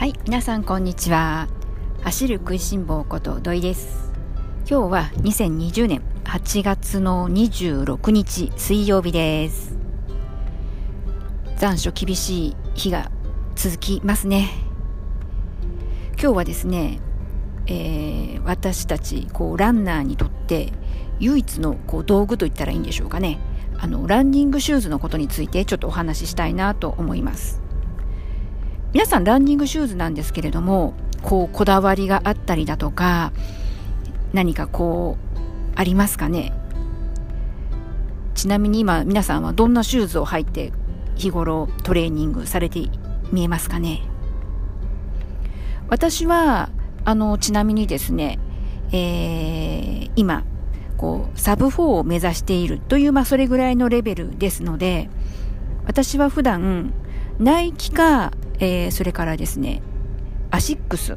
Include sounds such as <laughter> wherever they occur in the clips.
はい、皆さんこんにちは。走る食いしん坊こと土井です。今日は2020年8月の26日水曜日です。残暑厳しい日が続きますね。今日はですね、えー、私たちこうランナーにとって唯一のこう道具といったらいいんでしょうかね。あのランニングシューズのことについてちょっとお話ししたいなと思います。皆さんランニングシューズなんですけれども、こうこだわりがあったりだとか、何かこう、ありますかね？ちなみに今皆さんはどんなシューズを履いて日頃トレーニングされて見えますかね？私は、あの、ちなみにですね、えー、今、こう、サブ4を目指しているという、まあ、それぐらいのレベルですので、私は普段、ナイキか、えー、それからですね、アシックス。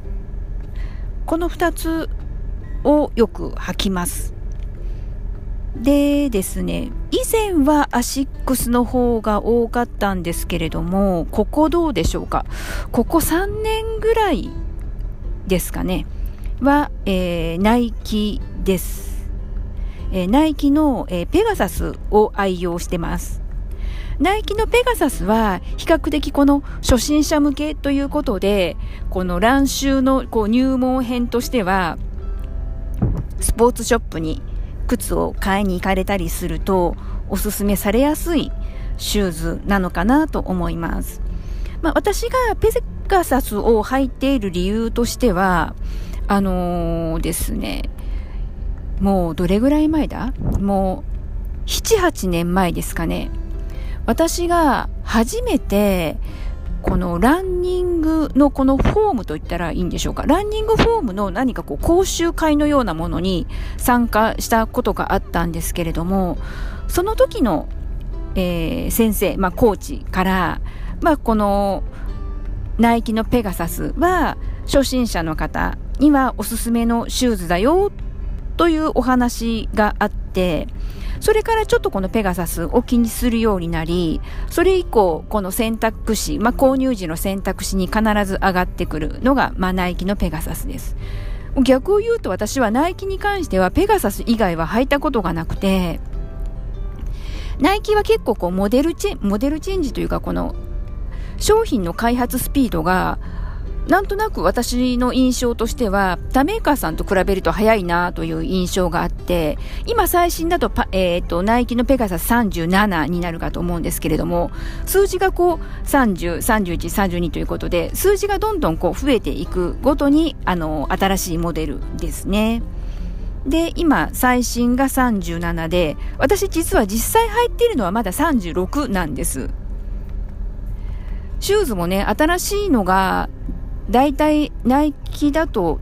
この2つをよく履きます。でですね、以前はアシックスの方が多かったんですけれども、ここどうでしょうか？ここ3年ぐらいですかね。は、えー、ナイキです。えー、ナイキの、えー、ペガサスを愛用してます。ナイキのペガサスは比較的この初心者向けということで、この乱収のこう入門編としては、スポーツショップに靴を買いに行かれたりするとおすすめされやすいシューズなのかなと思います。まあ、私がペガサスを履いている理由としては、あのー、ですね、もうどれぐらい前だ？もう7、8年前ですかね。私が初めてこのランニングのこのフォームといったらいいんでしょうか。ランニングフォームの何かこう講習会のようなものに参加したことがあったんですけれども、その時の、えー、先生、まあコーチから、まあこのナイキのペガサスは初心者の方にはおすすめのシューズだよというお話があって、それからちょっとこのペガサスを気にするようになり、それ以降、この選択肢、まあ、購入時の選択肢に必ず上がってくるのが、まあ、ナイキのペガサスです。逆を言うと私はナイキに関してはペガサス以外は履いたことがなくて、ナイキは結構こうモデルチェン、モデルチェンジというかこの商品の開発スピードがなんとなく私の印象としては、他メーカーさんと比べると早いなという印象があって、今最新だとえっ、ー、と、ナイキのペガサス37になるかと思うんですけれども、数字がこう、30、31、32ということで、数字がどんどんこう増えていくごとに、あの、新しいモデルですね。で、今、最新が37で、私実は実際入っているのはまだ36なんです。シューズもね、新しいのが大体ナイキだと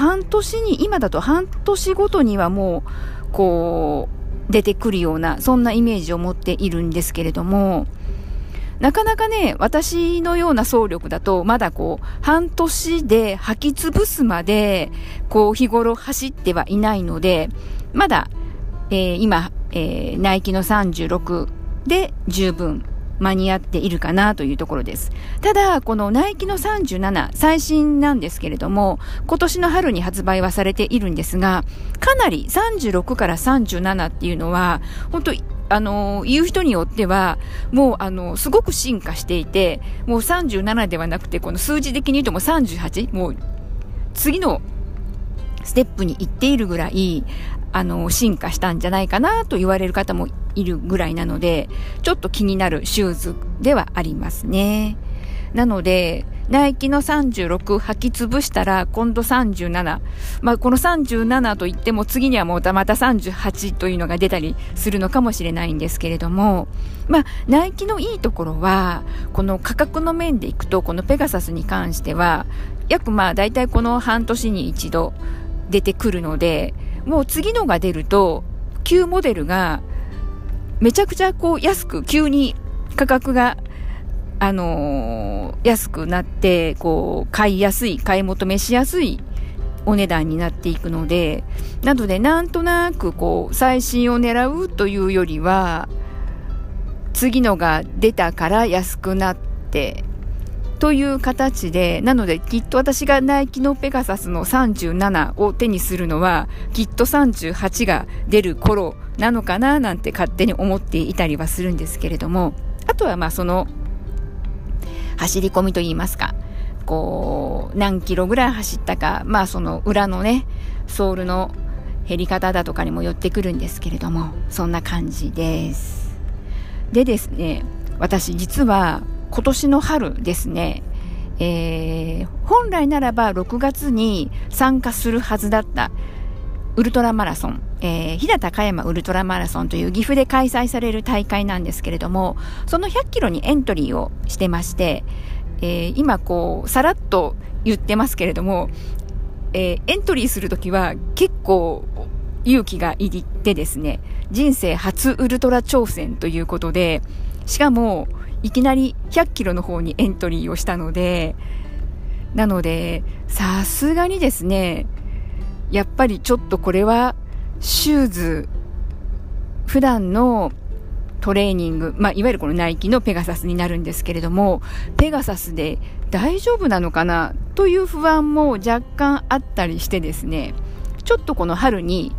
半年に、今だと半年ごとにはもう、こう、出てくるような、そんなイメージを持っているんですけれども、なかなかね、私のような総力だと、まだこう、半年で履き潰すまで、こう、日頃走ってはいないので、まだ、えー、今、えー、ナイキの36で十分間に合っているかなというところです。ただ、このナイキの37、最新なんですけれども、今年の春に発売はされているんですが、かなり36から37っていうのは、本当あの、言う人によっては、もう、あの、すごく進化していて、もう37ではなくて、この数字的に言うともう38、もう、次のステップに行っているぐらい、あの、進化したんじゃないかなと言われる方もいるぐらいなので、ちょっと気になるシューズではありますね。なので、ナイキの36履き潰したら今度37。まあこの37といっても次にはまたまた38というのが出たりするのかもしれないんですけれども、まあナイキのいいところは、この価格の面でいくとこのペガサスに関しては、約まあ大体この半年に一度出てくるので、もう次のが出ると、旧モデルがめちゃくちゃこう安く、急に価格が、あのー、安くなって、こう、買いやすい、買い求めしやすいお値段になっていくので、なのでなんとなくこう、最新を狙うというよりは、次のが出たから安くなって、という形で、なのできっと私がナイキのペガサスの37を手にするのは、きっと38が出る頃なのかななんて勝手に思っていたりはするんですけれども、あとはまあその、走り込みといいますか、こう、何キロぐらい走ったか、まあその裏のね、ソールの減り方だとかにも寄ってくるんですけれども、そんな感じです。でですね、私実は今年の春ですね、えー、本来ならば6月に参加するはずだったウルトラマラソン、えー、日高高山ウルトラマラソンという岐阜で開催される大会なんですけれども、その100キロにエントリーをしてまして、えー、今こう、さらっと言ってますけれども、えー、エントリーするときは結構勇気がいりってですね、人生初ウルトラ挑戦ということで、しかも、いきなり100キロの方にエントリーをしたので、なので、さすがにですね、やっぱりちょっとこれは、シューズ、普段のトレーニング、まあ、いわゆるこのナイキのペガサスになるんですけれども、ペガサスで大丈夫なのかなという不安も若干あったりしてですね、ちょっとこの春に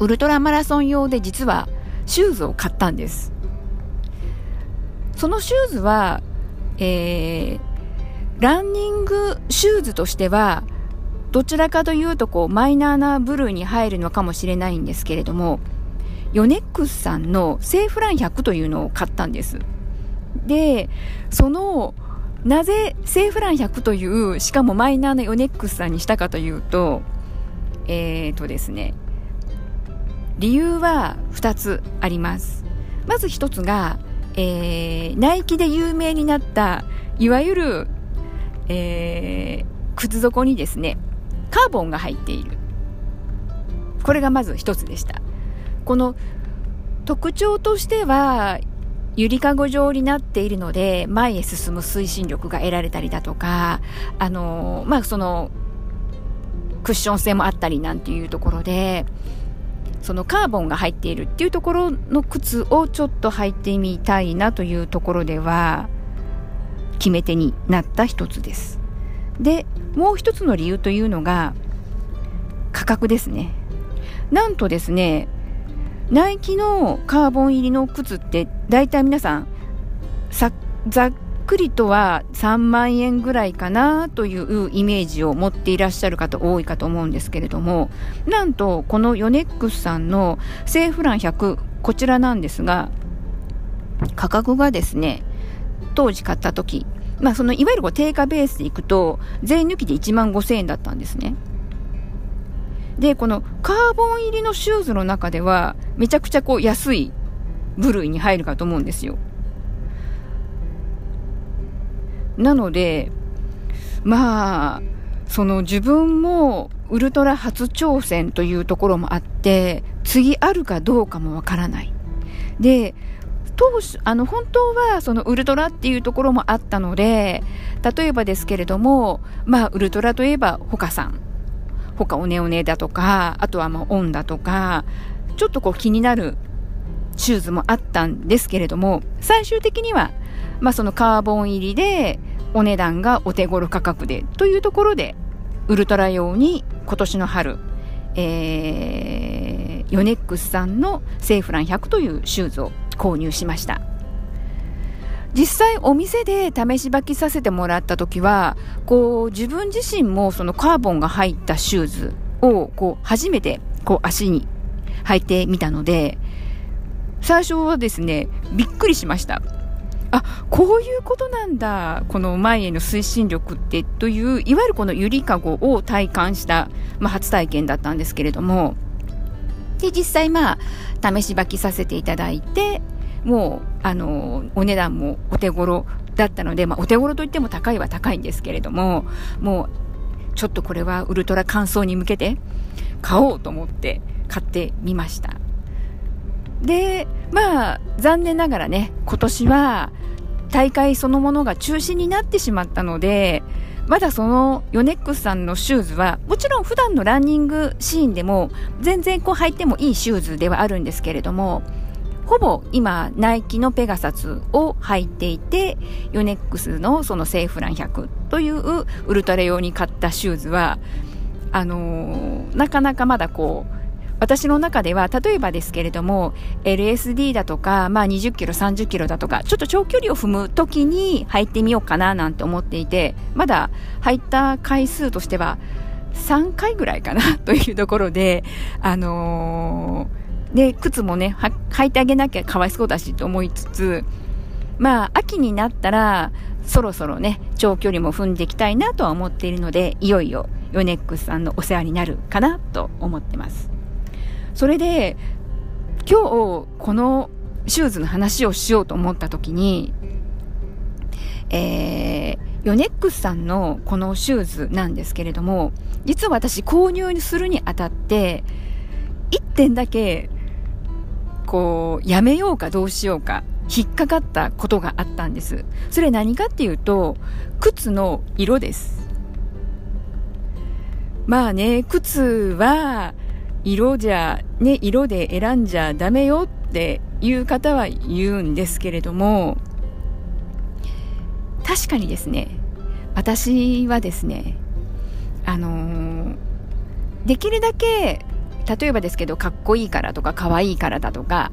ウルトラマラソン用で実はシューズを買ったんです。そのシューズは、えー、ランニングシューズとしては、どちらかというとこうマイナーな部類に入るのかもしれないんですけれども、ヨネックスさんのセーフラン100というのを買ったんです。で、その、なぜセーフラン100という、しかもマイナーなヨネックスさんにしたかというと、えーとですね、理由は2つあります。まず1つが、えー、ナイキで有名になった、いわゆる、えー、靴底にですね、カーボンが入っている。これがまず1つでした。この特徴としては、ゆりかご状になっているので、前へ進む推進力が得られたりだとか、あの、まあ、その、クッション性もあったりなんていうところで、そのカーボンが入っているっていうところの靴をちょっと履いてみたいなというところでは決め手になった一つです。で、もう一つの理由というのが価格ですね。なんとですね、ナイキのカーボン入りの靴って大体皆さんざっくりとは3万円ぐらいかなというイメージを持っていらっしゃる方多いかと思うんですけれどもなんとこのヨネックスさんのセーフラン100こちらなんですが価格がですね当時買った時まあそのいわゆるこう定価ベースでいくと税抜きで1万5000円だったんですね。でこのカーボン入りのシューズの中ではめちゃくちゃこう安い部類に入るかと思うんですよ。なので、まあ、その自分もウルトラ初挑戦というところもあって、次あるかどうかもわからない。で、当初、あの、本当はそのウルトラっていうところもあったので、例えばですけれども、まあ、ウルトラといえば、ホカさん。ホカオネオネだとか、あとはまあ、オンだとか、ちょっとこう気になるシューズもあったんですけれども、最終的にはまあ、そのカーボン入りでお値段がお手頃価格でというところでウルトラ用に今年の春、えー、ヨネックスさんのセーフラン100というシューズを購入しました。実際お店で試し履きさせてもらった時はこう自分自身もそのカーボンが入ったシューズをこう初めてこう足に履いてみたので最初はですねびっくりしました。あこういうことなんだ。この前への推進力ってといういわゆるこのゆりかごを体感した、まあ、初体験だったんですけれども。で実際まあ試し履きさせていただいてもうあのお値段もお手頃だったので、まあ、お手頃といっても高いは高いんですけれどももうちょっとこれはウルトラ乾燥に向けて買おうと思って買ってみました。でまあ残念ながらね今年は大会そのものが中止になってしまったので、まだそのヨネックスさんのシューズは、もちろん普段のランニングシーンでも、全然こう履いてもいいシューズではあるんですけれども、ほぼ今、ナイキのペガサスを履いていて、ヨネックスのそのセーフラン100というウルトラ用に買ったシューズは、あのー、なかなかまだこう、私の中では、例えばですけれども、LSD だとか、まあ20キロ、30キロだとか、ちょっと長距離を踏む時に履いてみようかななんて思っていて、まだ履いた回数としては3回ぐらいかな <laughs> というところで、あのー、で、靴もね、履いてあげなきゃかわいそうだしと思いつつ、まあ、秋になったら、そろそろね、長距離も踏んでいきたいなとは思っているので、いよいよヨネックスさんのお世話になるかなと思ってます。それで、今日、このシューズの話をしようと思った時に、えー、ヨネックスさんのこのシューズなんですけれども、実は私購入するにあたって、1点だけ、こう、やめようかどうしようか、引っかかったことがあったんです。それ何かっていうと、靴の色です。まあね、靴は、色じゃ、ね、色で選んじゃダメよっていう方は言うんですけれども、確かにですね、私はですね、あのー、できるだけ、例えばですけど、かっこいいからとか、可愛いからだとか、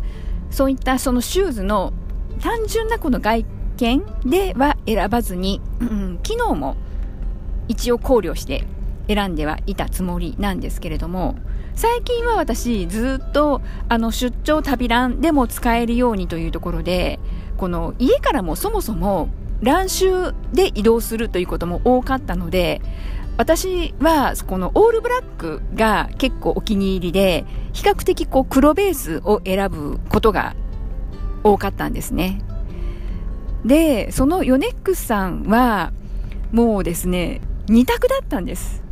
そういったそのシューズの単純なこの外見では選ばずに、うん、機能も一応考慮して選んではいたつもりなんですけれども、最近は私ずっとあの出張旅ランでも使えるようにというところで、この家からもそもそも乱収で移動するということも多かったので、私はこのオールブラックが結構お気に入りで、比較的こう黒ベースを選ぶことが多かったんですね。で、そのヨネックスさんはもうですね、2択だったんです。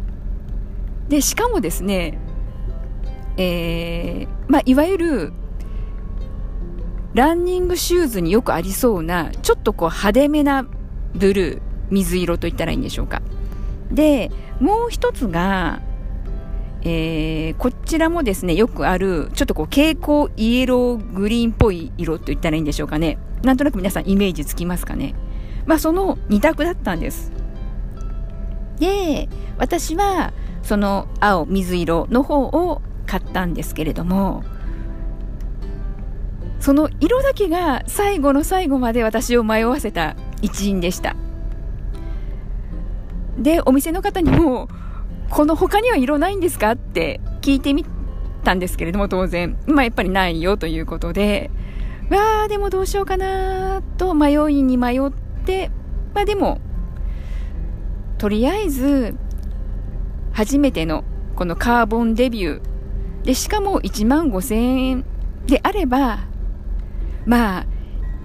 で、しかもですね、えー、まあ、いわゆる、ランニングシューズによくありそうな、ちょっとこう派手めなブルー、水色と言ったらいいんでしょうか。で、もう一つが、えー、こちらもですね、よくある、ちょっとこう蛍光イエローグリーンっぽい色と言ったらいいんでしょうかね。なんとなく皆さんイメージつきますかね。まあその2択だったんです。で、私はその青、水色の方を買ったんですけれどもその色だけが最後の最後まで私を迷わせた一因でした。でお店の方にもこの他には色ないんですかって聞いてみたんですけれども当然。まあやっぱりないよということで。わあでもどうしようかなと迷いに迷ってまあでもとりあえず初めてのこのカーボンデビューで、しかも1万5千円であれば、まあ、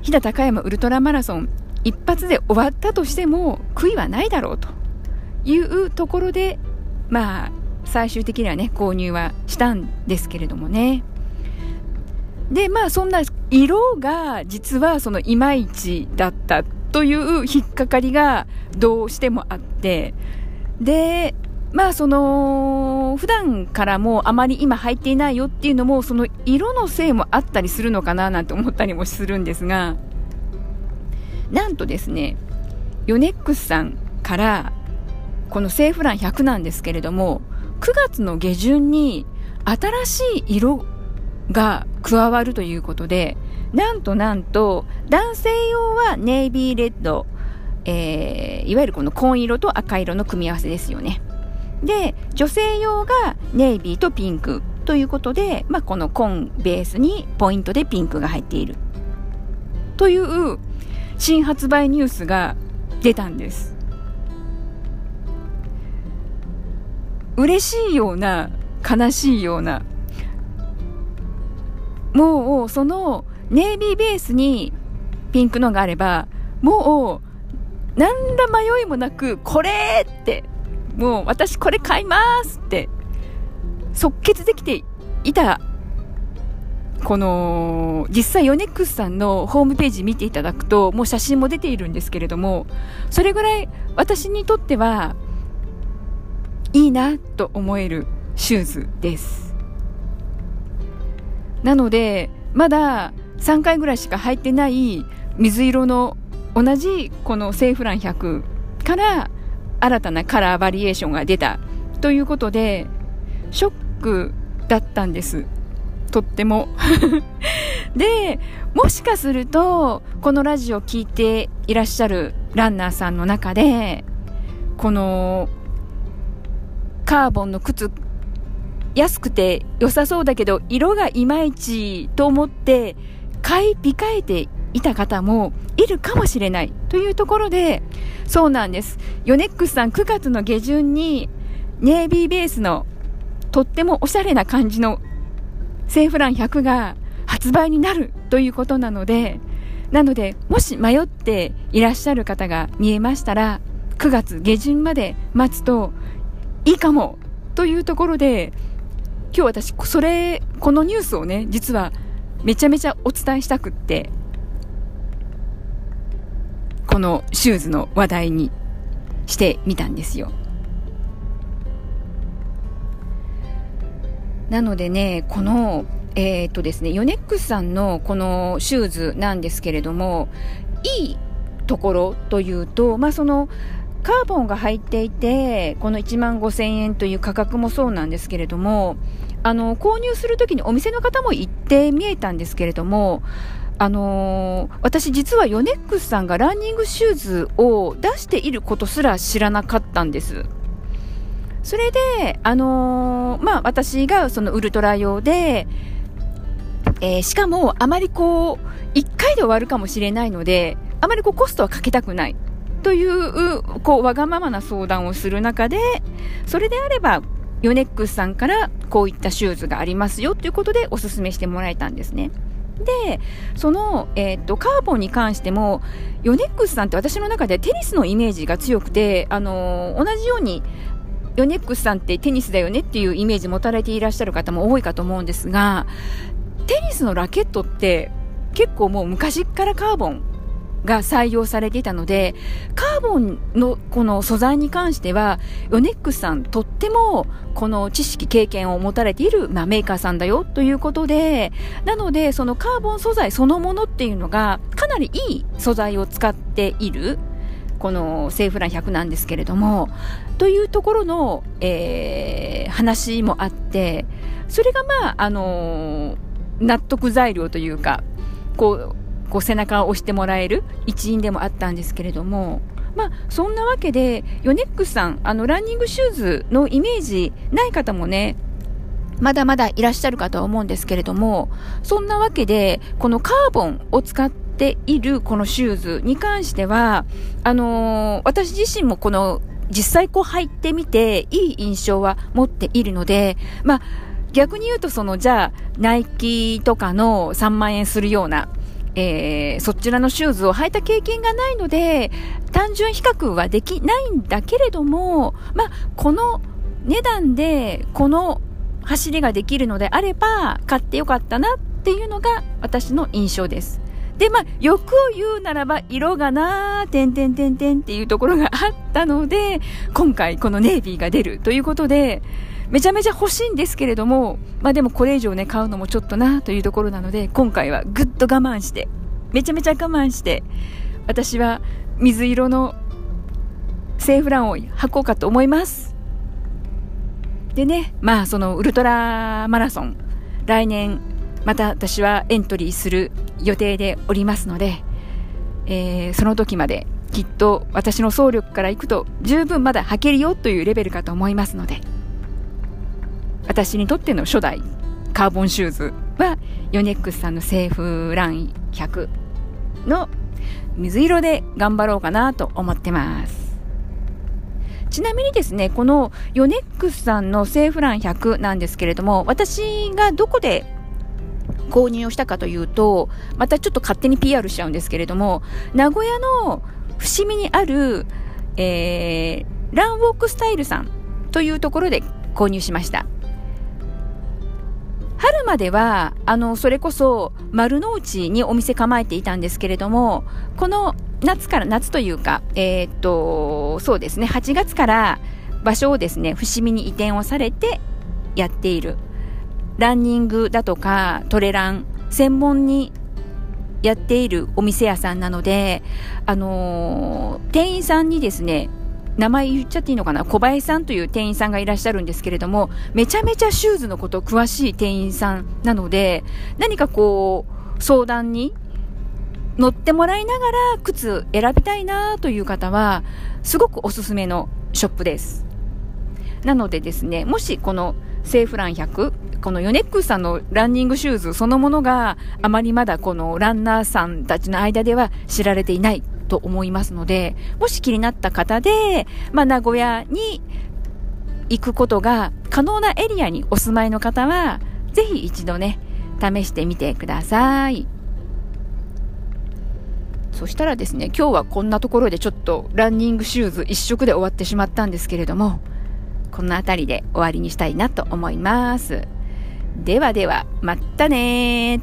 飛騨高山ウルトラマラソン一発で終わったとしても悔いはないだろうというところで、まあ、最終的にはね、購入はしたんですけれどもね。で、まあそんな色が実はそのいまいちだったという引っかかりがどうしてもあって、で、まあその、普段からもあまり今履いていないよっていうのも、その色のせいもあったりするのかななんて思ったりもするんですが、なんとですね、ヨネックスさんから、このセーフラン100なんですけれども、9月の下旬に新しい色が加わるということで、なんとなんと、男性用はネイビーレッド、えー、いわゆるこの紺色と赤色の組み合わせですよね。で、女性用がネイビーとピンクということで、まあ、この紺ベースにポイントでピンクが入っている。という新発売ニュースが出たんです。嬉しいような、悲しいような。もう、そのネイビーベースにピンクのがあれば、もう、何ら迷いもなく、これってもう私これ買いますって即決できていたこの実際ヨネックスさんのホームページ見ていただくともう写真も出ているんですけれどもそれぐらい私にとってはいいなと思えるシューズです。なのでまだ3回ぐらいしか入ってない水色の同じこのセーフラン100から新たなカラーバリエーションが出たということでショックだったんです。とっても。<laughs> でもしかするとこのラジオを聴いていらっしゃるランナーさんの中でこのカーボンの靴安くて良さそうだけど色がいまいちと思って買い控えていた方もいるかもしれないというところでそうなんです。ヨネックスさん9月の下旬にネイビーベースのとってもおしゃれな感じのセーフラン100が発売になるということなのでなのでもし迷っていらっしゃる方が見えましたら9月下旬まで待つといいかもというところで今日私それこのニュースをね実はめちゃめちゃお伝えしたくって。このシューズの話題にしてみたんですよ。なのでねこのえー、っとですねヨネックスさんのこのシューズなんですけれどもいいところというとまあそのカーボンが入っていて、この1万5000円という価格もそうなんですけれども、あの、購入するときにお店の方も言って見えたんですけれども、あのー、私実はヨネックスさんがランニングシューズを出していることすら知らなかったんです。それで、あのー、まあ、私がそのウルトラ用で、えー、しかもあまりこう、1回で終わるかもしれないので、あまりこうコストはかけたくない。という、こう、わがままな相談をする中で、それであれば、ヨネックスさんからこういったシューズがありますよということでお勧めしてもらえたんですね。で、その、えー、っと、カーボンに関しても、ヨネックスさんって私の中でテニスのイメージが強くて、あのー、同じように、ヨネックスさんってテニスだよねっていうイメージ持たれていらっしゃる方も多いかと思うんですが、テニスのラケットって結構もう昔からカーボンが採用されていたので、カーボンのこの素材に関しては、ヨネックスさんとってもこの知識経験を持たれている、まあ、メーカーさんだよということで、なのでそのカーボン素材そのものっていうのがかなりいい素材を使っている。このセーフラン100なんですけれども、というところの、えー、話もあって、それがまあ、あのー、納得材料というか、こう、こう背中を押してもらえる一員でもあったんですけれども、まあ、そんなわけで、ヨネックスさん、あの、ランニングシューズのイメージない方もね、まだまだいらっしゃるかとは思うんですけれども、そんなわけで、このカーボンを使っているこのシューズに関しては、あのー、私自身もこの実際こう履いてみていい印象は持っているので、まあ、逆に言うとそのじゃあナイキとかの3万円するようなえー、そちらのシューズを履いた経験がないので、単純比較はできないんだけれども、まあ、この値段で、この走りができるのであれば、買ってよかったなっていうのが私の印象です。で、まあ、欲を言うならば、色がなー、てんてんてんてんっていうところがあったので、今回このネイビーが出るということで、めちゃめちゃ欲しいんですけれども、まあでもこれ以上ね、買うのもちょっとなというところなので、今回はぐっと我慢して、めちゃめちゃ我慢して、私は水色のセーフランを履こうかと思います。でね、まあそのウルトラマラソン、来年また私はエントリーする予定でおりますので、えー、その時まできっと私の総力からいくと十分まだ履けるよというレベルかと思いますので、私にとっての初代カーボンシューズはヨネックスさんのセーフラン100の水色で頑張ろうかなと思ってます。ちなみにですね、このヨネックスさんのセーフラン100なんですけれども、私がどこで購入をしたかというと、またちょっと勝手に PR しちゃうんですけれども、名古屋の伏見にある、えー、ランウォークスタイルさんというところで購入しました。春までは、あの、それこそ丸の内にお店構えていたんですけれども、この夏から、夏というか、えー、っと、そうですね、8月から場所をですね、伏見に移転をされてやっている。ランニングだとかトレラン専門にやっているお店屋さんなので、あのー、店員さんにですね、名前言っちゃっていいのかな？小林さんという店員さんがいらっしゃるんですけれども、めちゃめちゃシューズのこと詳しい店員さんなので、何かこう、相談に乗ってもらいながら靴選びたいなという方は、すごくおすすめのショップです。なのでですね、もしこのセーフラン100、このヨネックスさんのランニングシューズそのものがあまりまだこのランナーさんたちの間では知られていないと思いますので、もし気になった方で、まあ、名古屋に行くことが可能なエリアにお住まいの方は、ぜひ一度ね、試してみてください。そしたらですね、今日はこんなところでちょっとランニングシューズ一色で終わってしまったんですけれども、この辺りで終わりにしたいなと思います。ではでは、またね